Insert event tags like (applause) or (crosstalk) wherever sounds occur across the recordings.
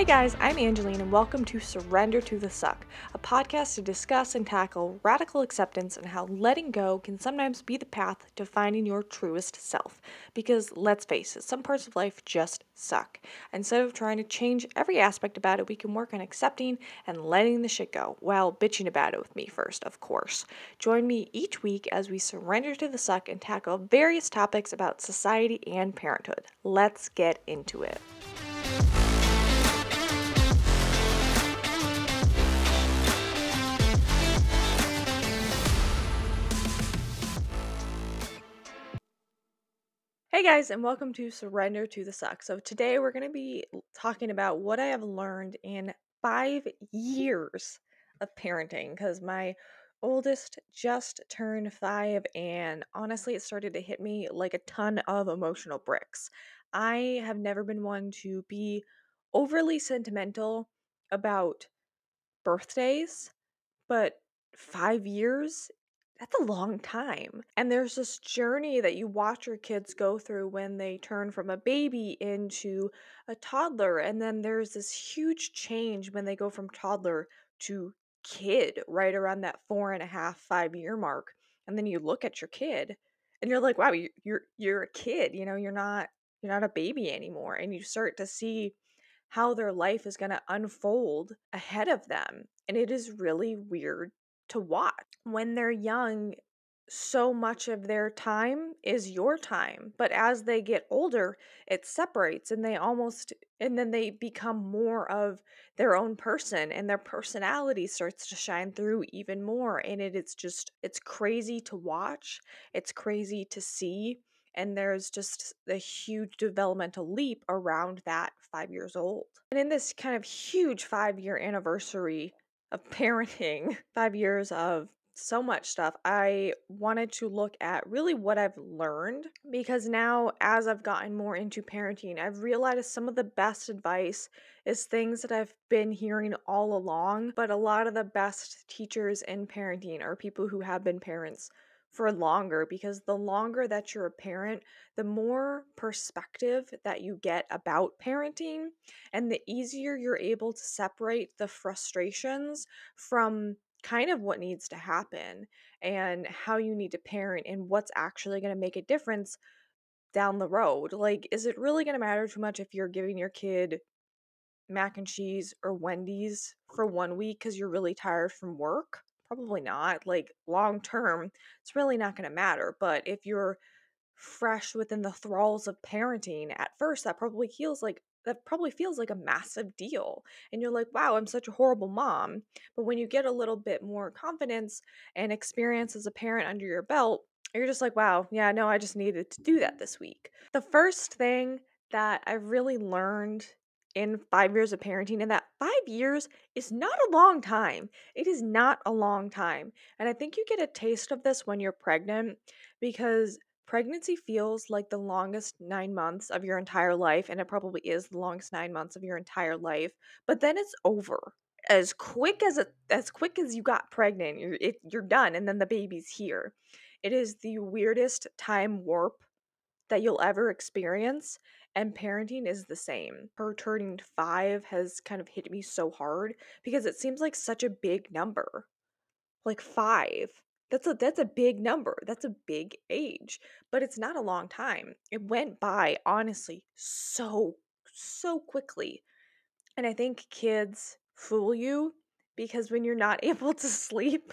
Hey guys, I'm Angeline, and welcome to Surrender to the Suck, a podcast to discuss and tackle radical acceptance and how letting go can sometimes be the path to finding your truest self. Because let's face it, some parts of life just suck. Instead of trying to change every aspect about it, we can work on accepting and letting the shit go, while bitching about it with me first, of course. Join me each week as we surrender to the suck and tackle various topics about society and parenthood. Let's get into it. Hey guys, and welcome to Surrender to the Suck. So, today we're going to be talking about what I have learned in five years of parenting because my oldest just turned five, and honestly, it started to hit me like a ton of emotional bricks. I have never been one to be overly sentimental about birthdays, but five years that's a long time. And there's this journey that you watch your kids go through when they turn from a baby into a toddler. And then there's this huge change when they go from toddler to kid right around that four and a half, five year mark. And then you look at your kid and you're like, wow, you- you're you're a kid, you know, you're not you're not a baby anymore. And you start to see how their life is going to unfold ahead of them. And it is really weird to watch. When they're young, so much of their time is your time. But as they get older, it separates and they almost, and then they become more of their own person and their personality starts to shine through even more. And it is just, it's crazy to watch, it's crazy to see. And there's just a huge developmental leap around that five years old. And in this kind of huge five year anniversary of parenting, (laughs) five years of so much stuff, I wanted to look at really what I've learned because now, as I've gotten more into parenting, I've realized some of the best advice is things that I've been hearing all along. But a lot of the best teachers in parenting are people who have been parents for longer because the longer that you're a parent, the more perspective that you get about parenting, and the easier you're able to separate the frustrations from kind of what needs to happen and how you need to parent and what's actually going to make a difference down the road. Like, is it really going to matter too much if you're giving your kid mac and cheese or Wendy's for one week because you're really tired from work? Probably not. Like, long term, it's really not going to matter. But if you're fresh within the thralls of parenting at first, that probably feels like that probably feels like a massive deal. And you're like, wow, I'm such a horrible mom. But when you get a little bit more confidence and experience as a parent under your belt, you're just like, wow, yeah, no, I just needed to do that this week. The first thing that I really learned in five years of parenting, and that five years is not a long time. It is not a long time. And I think you get a taste of this when you're pregnant because pregnancy feels like the longest nine months of your entire life, and it probably is the longest nine months of your entire life. But then it's over as quick as it as quick as you got pregnant. You're it, you're done, and then the baby's here. It is the weirdest time warp that you'll ever experience. And parenting is the same. Her turning five has kind of hit me so hard because it seems like such a big number. Like five. That's a that's a big number. That's a big age, but it's not a long time. It went by honestly so so quickly. And I think kids fool you because when you're not (laughs) able to sleep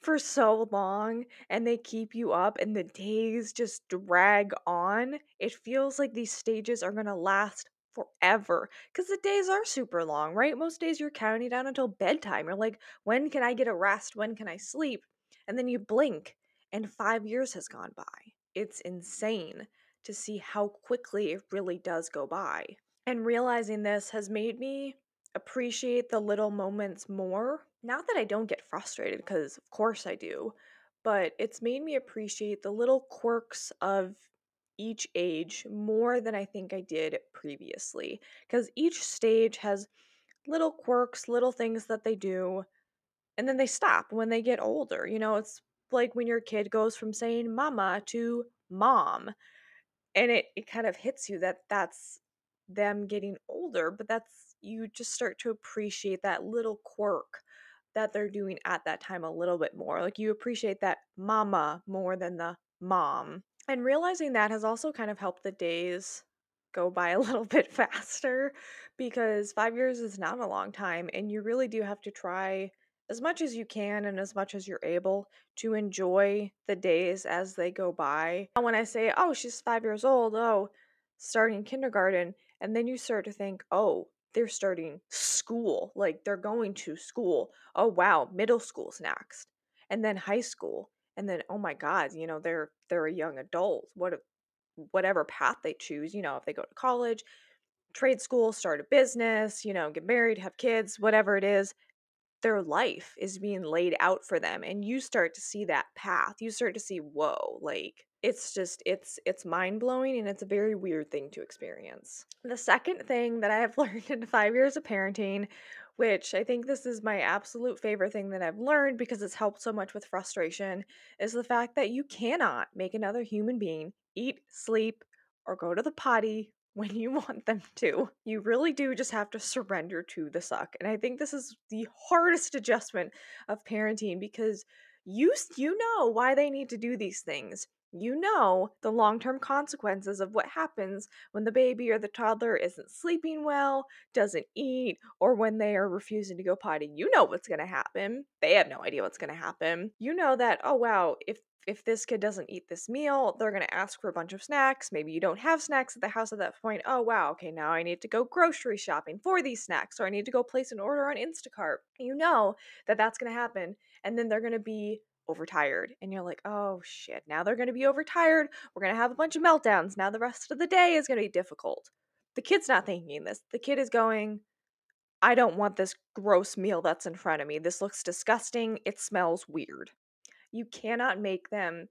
for so long and they keep you up and the days just drag on, it feels like these stages are going to last forever because the days are super long, right? Most days you're counting down until bedtime. You're like, when can I get a rest? When can I sleep? And then you blink and five years has gone by. It's insane to see how quickly it really does go by. And realizing this has made me appreciate the little moments more. Not that I don't get frustrated, because of course I do, but it's made me appreciate the little quirks of each age more than I think I did previously. Because each stage has little quirks, little things that they do, and then they stop when they get older. You know, it's like when your kid goes from saying mama to mom, and it, it kind of hits you that that's them getting older, but that's you just start to appreciate that little quirk that they're doing at that time a little bit more. Like you appreciate that mama more than the mom. And realizing that has also kind of helped the days go by (laughs) a little bit faster because five years is not a long time. And you really do have to try as much as you can and as much as you're able to enjoy the days as they go by. When I say, oh, she's five years old, oh, starting kindergarten, and then you start to think, oh, they're starting school, like they're going to school. Oh, wow, middle school's next. And then high school. And then, oh my God, you know, they're they're a young adult. What whatever path they choose, you know, if they go to college, trade school, start a business, you know, get married, have kids, whatever it is, their life is being laid out for them and you start to see that path you start to see whoa like it's just it's it's mind-blowing and it's a very weird thing to experience the second thing that i have (laughs) learned in five years of parenting which i think this is my absolute favorite thing that i've learned because it's helped so much with frustration is the fact that you cannot make another human being eat sleep or go to the potty (laughs) when you want them to. You really do just have to surrender to the suck. And I think this is the hardest adjustment of parenting because you you know why they need to do these things. You know the long-term consequences of what happens when the baby or the toddler isn't sleeping well, doesn't eat, or when they are refusing to go potty. You know what's going to happen. They have no idea what's going to happen. You know that oh wow, if if this kid doesn't eat this meal, they're going to ask for a bunch of snacks. Maybe you don't have snacks at the house at that point. Oh, wow. Okay, now I need to go grocery shopping for these snacks, or I need to go place an order on Instacart. You know that that's going to happen. And then they're going to be overtired. And you're like, oh shit, now they're going to be overtired. We're going to have a bunch of meltdowns. Now the rest of the day is going to be difficult. The kid's not thinking this. The kid is going, I don't want this gross meal that's in front of me. This looks disgusting. It smells weird. You cannot make them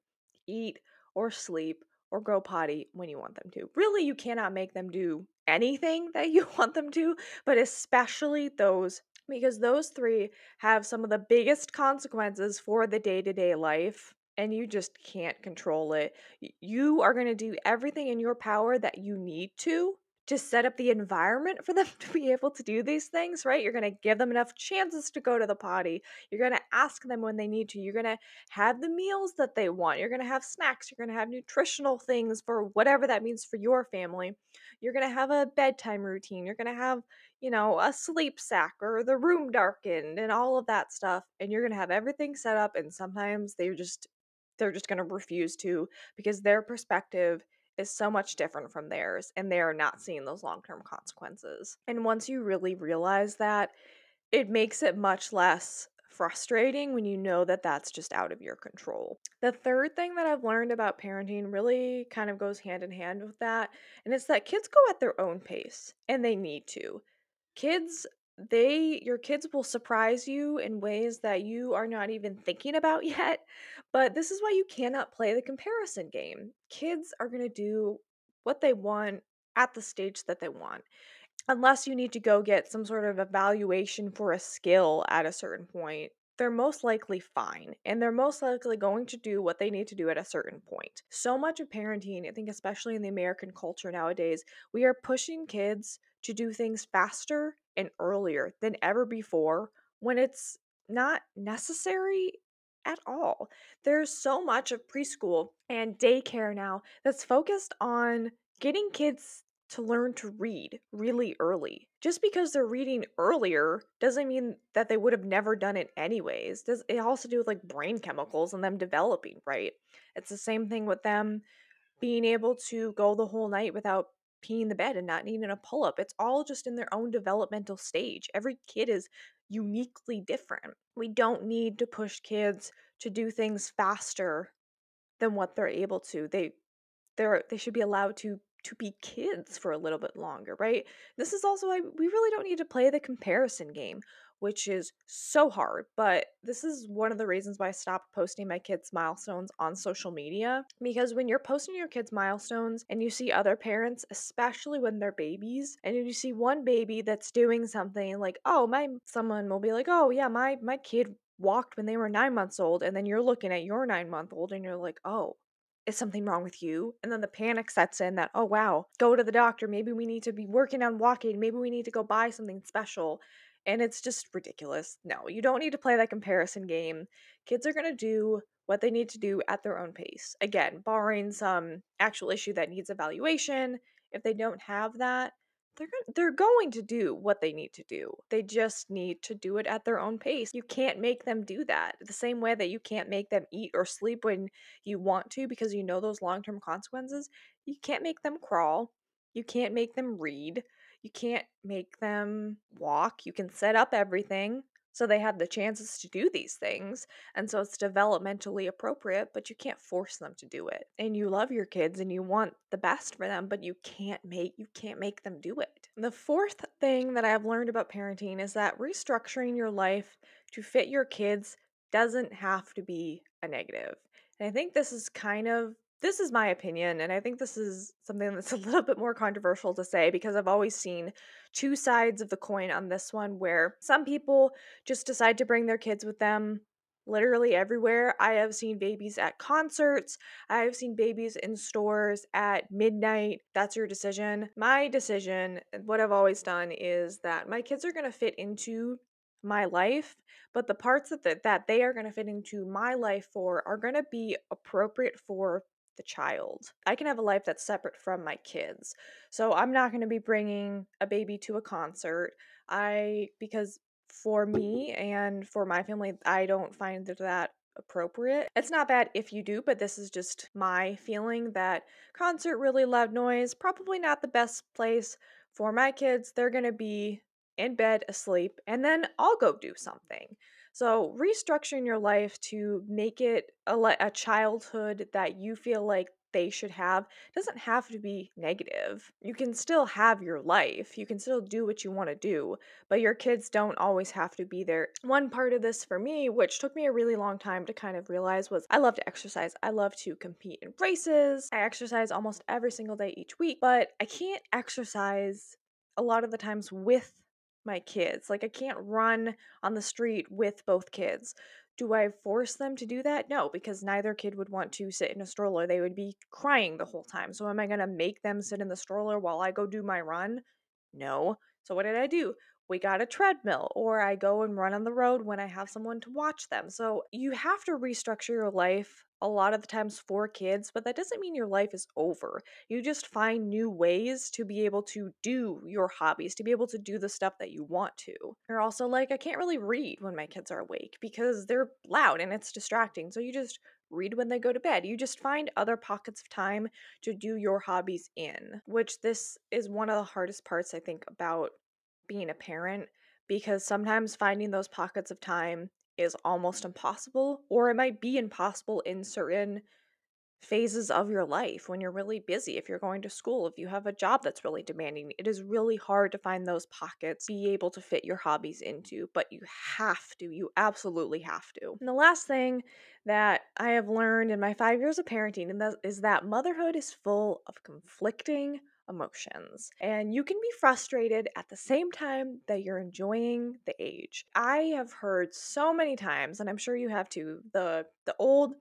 eat or sleep or go potty when you want them to. Really, you cannot make them do anything that you (laughs) want them to, but especially those because those three have some of the biggest consequences for the day to day life, and you just can't control it. You are going to do everything in your power that you need to to set up the environment for them (laughs) to be able to do these things, right? You're going to give them enough chances to go to the potty. You're going to ask them when they need to. You're going to have the meals that they want. You're going to have snacks. You're going to have nutritional things for whatever that means for your family. You're going to have a bedtime routine. You're going to have, you know, a sleep sack or the room darkened and all of that stuff. And you're going to have everything set up. And sometimes they're just they're just going to refuse to because their perspective is so much different from theirs and they are not mm. seeing those long term consequences. And once you really realize that, it makes it much less frustrating when you know that that's just out of your control. The third thing that I've learned about parenting really kind of goes hand in hand with that, and it's that kids go at their own pace and they need to. Kids they your kids will surprise you in ways that you are not even thinking about (laughs) yet but this is why you cannot play the comparison game. Kids are going to do what they want at the stage that they want unless you need to go get some sort of evaluation for a skill at a certain point they're most likely fine and they're most likely going to do what they need to do at a certain point. So much of parenting, I think, especially in the American culture nowadays, we are pushing kids to do things faster and earlier than ever before when it's not necessary at all. There's so much of preschool and daycare now that's focused on getting kids to learn to read really early. Just because they're reading earlier doesn't mean that they would have never done it anyways. Does it also do with like brain chemicals and them developing, right? It's the same thing with them being able to go the whole night without peeing the bed and not needing a pull up. It's all just in their own developmental stage. Every kid is uniquely different. We don't need to push kids to do things faster than what they're able to. They they're they should be allowed to to be kids for a little bit longer, right? This is also why we really don't need to play the comparison game which is so hard. But this is one of the reasons why I stopped posting my kids' milestones on social media. Because when you're posting your kids' milestones and you see other parents, especially when they're babies, and you see one baby that's doing something like, oh, my someone will be like, oh yeah, my my kid walked when they were nine months old, and then you're looking at your nine month old and you're like, oh, is something wrong with you? And then the panic sets in that, oh, wow, go to the doctor. Maybe we need to be working on walking. Maybe we need to go buy something special. And it's just ridiculous. No, you don't need to play that comparison game. Kids are going to do what they need to do at their own pace. Again, barring some actual issue that needs evaluation. If they don't have that, they're they're going to do what they need to do. They just need to do it at their own pace. You can't make them do that. The same way that you can't make them eat or sleep when you want to because you know those long-term consequences. You can't make them crawl. You can't make them read. You can't make them walk. You can set up everything so they have the chances to do these things. And so it's developmentally appropriate, but you can't force them to do it. And you love your kids and you want the best for them, but you can't make you can't make them do it. The fourth thing that I've learned about parenting is that restructuring your life to fit your kids doesn't have to be a negative. And I think this is kind of this is my opinion, and I think this is something that's a little bit more controversial to say because I've always seen two sides of the coin on this one where some people just decide to bring their kids with them literally everywhere. I have seen babies at concerts, I have seen babies in stores at midnight. That's your decision. My decision, what I've always done is that my kids are going to fit into my life, but the parts that the, that they are going to fit into my life for are going to be appropriate for the child. I can have a life that's separate from my kids. So I'm not going to be bringing a baby to a concert. I because for me and for my family, I don't find that appropriate. It's not bad if you do, but this is just my feeling that concert really loud noise probably not the best place for my kids. They're going to be in bed asleep and then I'll go do something. So, restructuring your life to make it a, a childhood that you feel like they should have doesn't have to be negative. You can still have your life. You can still do what you want to do, but your kids don't always have to be there. One part of this for me, which took me a really long time to kind of realize, was I love to exercise. I love to compete in races. I exercise almost every single day each week, but I can't exercise a lot of the times with my kids. Like I can't run on the street with both kids. Do I force them to do that? No, because neither kid would want to sit in a stroller. They would be crying the whole time. So am I going to make them sit in the stroller while I go do my run? No. So what did I do? We got a treadmill, or I go and run on the road when I have someone to watch them. So you have to restructure your life a lot of the times for kids, but that doesn't mean your life is over. You just find new ways to be able to do your hobbies, to be able to do the stuff that you want to. You're also like, I can't really read when my kids are awake because they're loud and it's distracting. So you just read when they go to bed. You just find other pockets of time to do your hobbies in, which this is one of the hardest parts, I think, about being a parent because sometimes finding those pockets of time is almost impossible, or it might be impossible in certain phases of your life when you're really busy, if you're going to school, if you have a job that's really demanding. It is really hard to find those pockets, be able to fit your hobbies into, but you have to. You absolutely have to. And the last thing that I have learned in my five years of parenting is that motherhood is full of conflicting emotions. And you can be frustrated at the same time that you're enjoying the age. I have heard so many times, and I'm sure you have too, the the old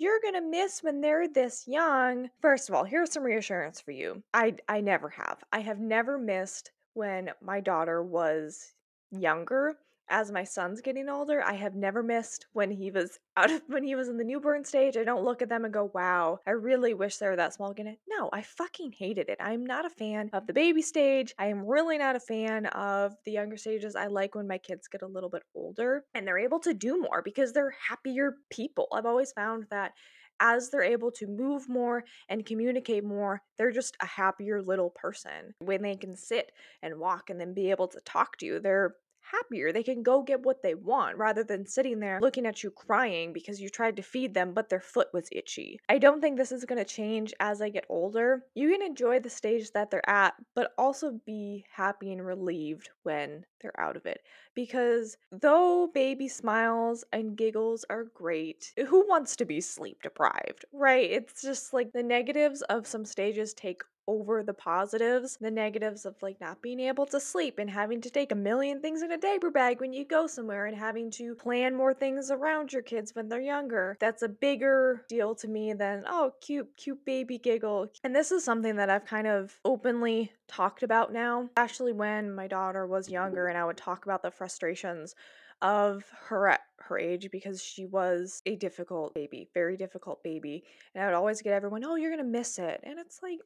you're gonna miss when they're this young. First of all, here's some reassurance for you. I I never have. I have never missed when my daughter was younger as my son's getting older, I have never missed when he was (laughs) out of when he was in the newborn stage. I don't look at them and go, "Wow, I really wish they were that small again." No, I fucking hated it. I'm not a fan of the baby stage. I am really not a fan of the younger stages. I like when my kids get a little bit older and they're able to do more because they're happier people. I've always found that as they're able to move more and communicate more, they're just a happier little person. When they can sit and walk and then be able to talk to you, they're happier. They can go get what they want rather than sitting there looking at you crying because you tried to feed them but their foot was itchy. I don't think this is going to change as I get older. You can enjoy the stage that they're at, but also be happy and relieved when they're out of it. Because though baby smiles and giggles are great, who wants to be sleep deprived, right? It's just like the negatives of some stages take over the positives, the negatives of like not being able to sleep and having to take a million things in a diaper bag when you go somewhere and having to plan more things around your kids when they're younger. That's a bigger deal to me than, oh, cute, cute baby giggle. And this is something that I've kind of openly talked about now, especially when my daughter was younger and I would talk about the frustrations of her at her age because she was a difficult baby, very difficult baby. And I would always get everyone, oh, you're going to miss it. And it's like,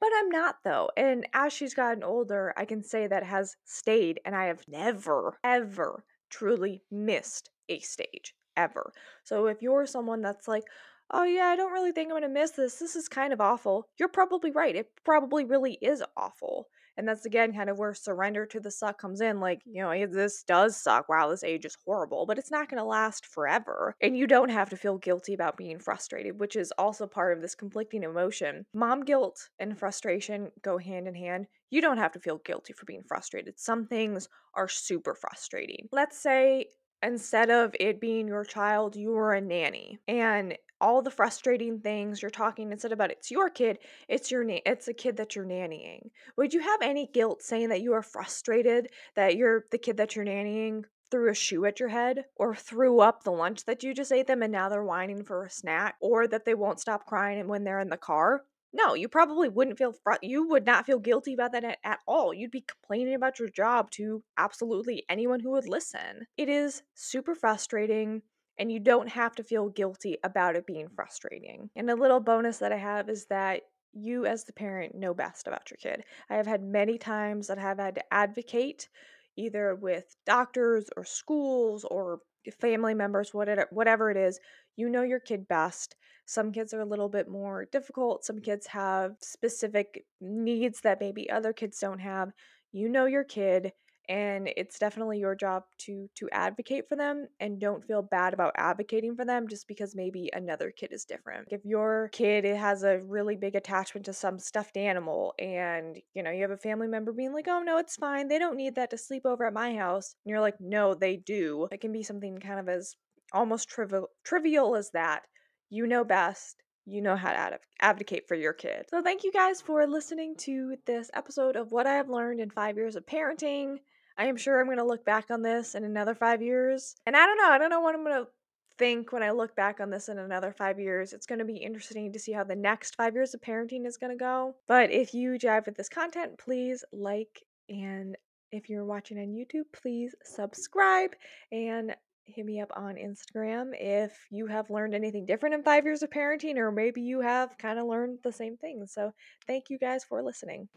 but I'm not though. And as she's gotten older, I can say that has stayed, and I have never, ever truly missed a stage ever. So if you're someone that's like, oh yeah, I don't really think I'm gonna miss this, this is kind of awful, you're probably right. It probably really is awful. And that's again kind of where surrender to the suck comes in. Like, you know, this does suck. Wow, this age is horrible, but it's not going to last forever. And you don't have to feel guilty about being frustrated, which is also part of this conflicting emotion. Mom guilt and frustration go hand in hand. You don't have to feel guilty for being frustrated. Some things are super frustrating. Let's say instead of it being your child, you are a nanny and all the frustrating things you're talking instead about it's your kid, it's your na- it's a kid that you're nannying. Would you have any guilt saying that you are frustrated that you're the kid that you're nannying threw a shoe at your head or threw up the lunch that you just ate them and now they're whining for a snack or that they won't stop crying when they're in the car? No, you probably wouldn't feel fr- you would not feel guilty about that at, at all. You'd be complaining about your job to absolutely anyone who would listen. It is super frustrating and you don't have to feel guilty about it being frustrating. And a little bonus that I have is that you, as the parent, know best about your kid. I have had many times that I have had to advocate either with doctors or schools or family members, whatever, whatever it is. You know your kid best. Some kids are a little bit more difficult. Some mm-hmm. kids have specific needs that maybe other kids don't have. You know your kid and it's definitely your job to to advocate for them and don't feel bad about advocating for them just because maybe another kid is different if your kid has a really big attachment to some stuffed animal and you know you have a family member being like oh no it's fine they don't need that to sleep over at my house and you're like no they do it can be something kind of as almost trivial trivial as that you know best you know how to advocate for your kid. So, thank you guys for listening to this episode of What I Have Learned in Five Years of Parenting. I am sure I'm going to look back on this in another five years. And I don't know. I don't know what I'm going to think when I look back on this in another five years. It's going to be interesting to see how the next five years of parenting is going to go. But if you jive with this content, please like and if you're watching on YouTube, please subscribe and hit me up on Instagram if you have learned anything different in five years of parenting, or maybe you have kind of learned the same thing. So, thank you guys for listening.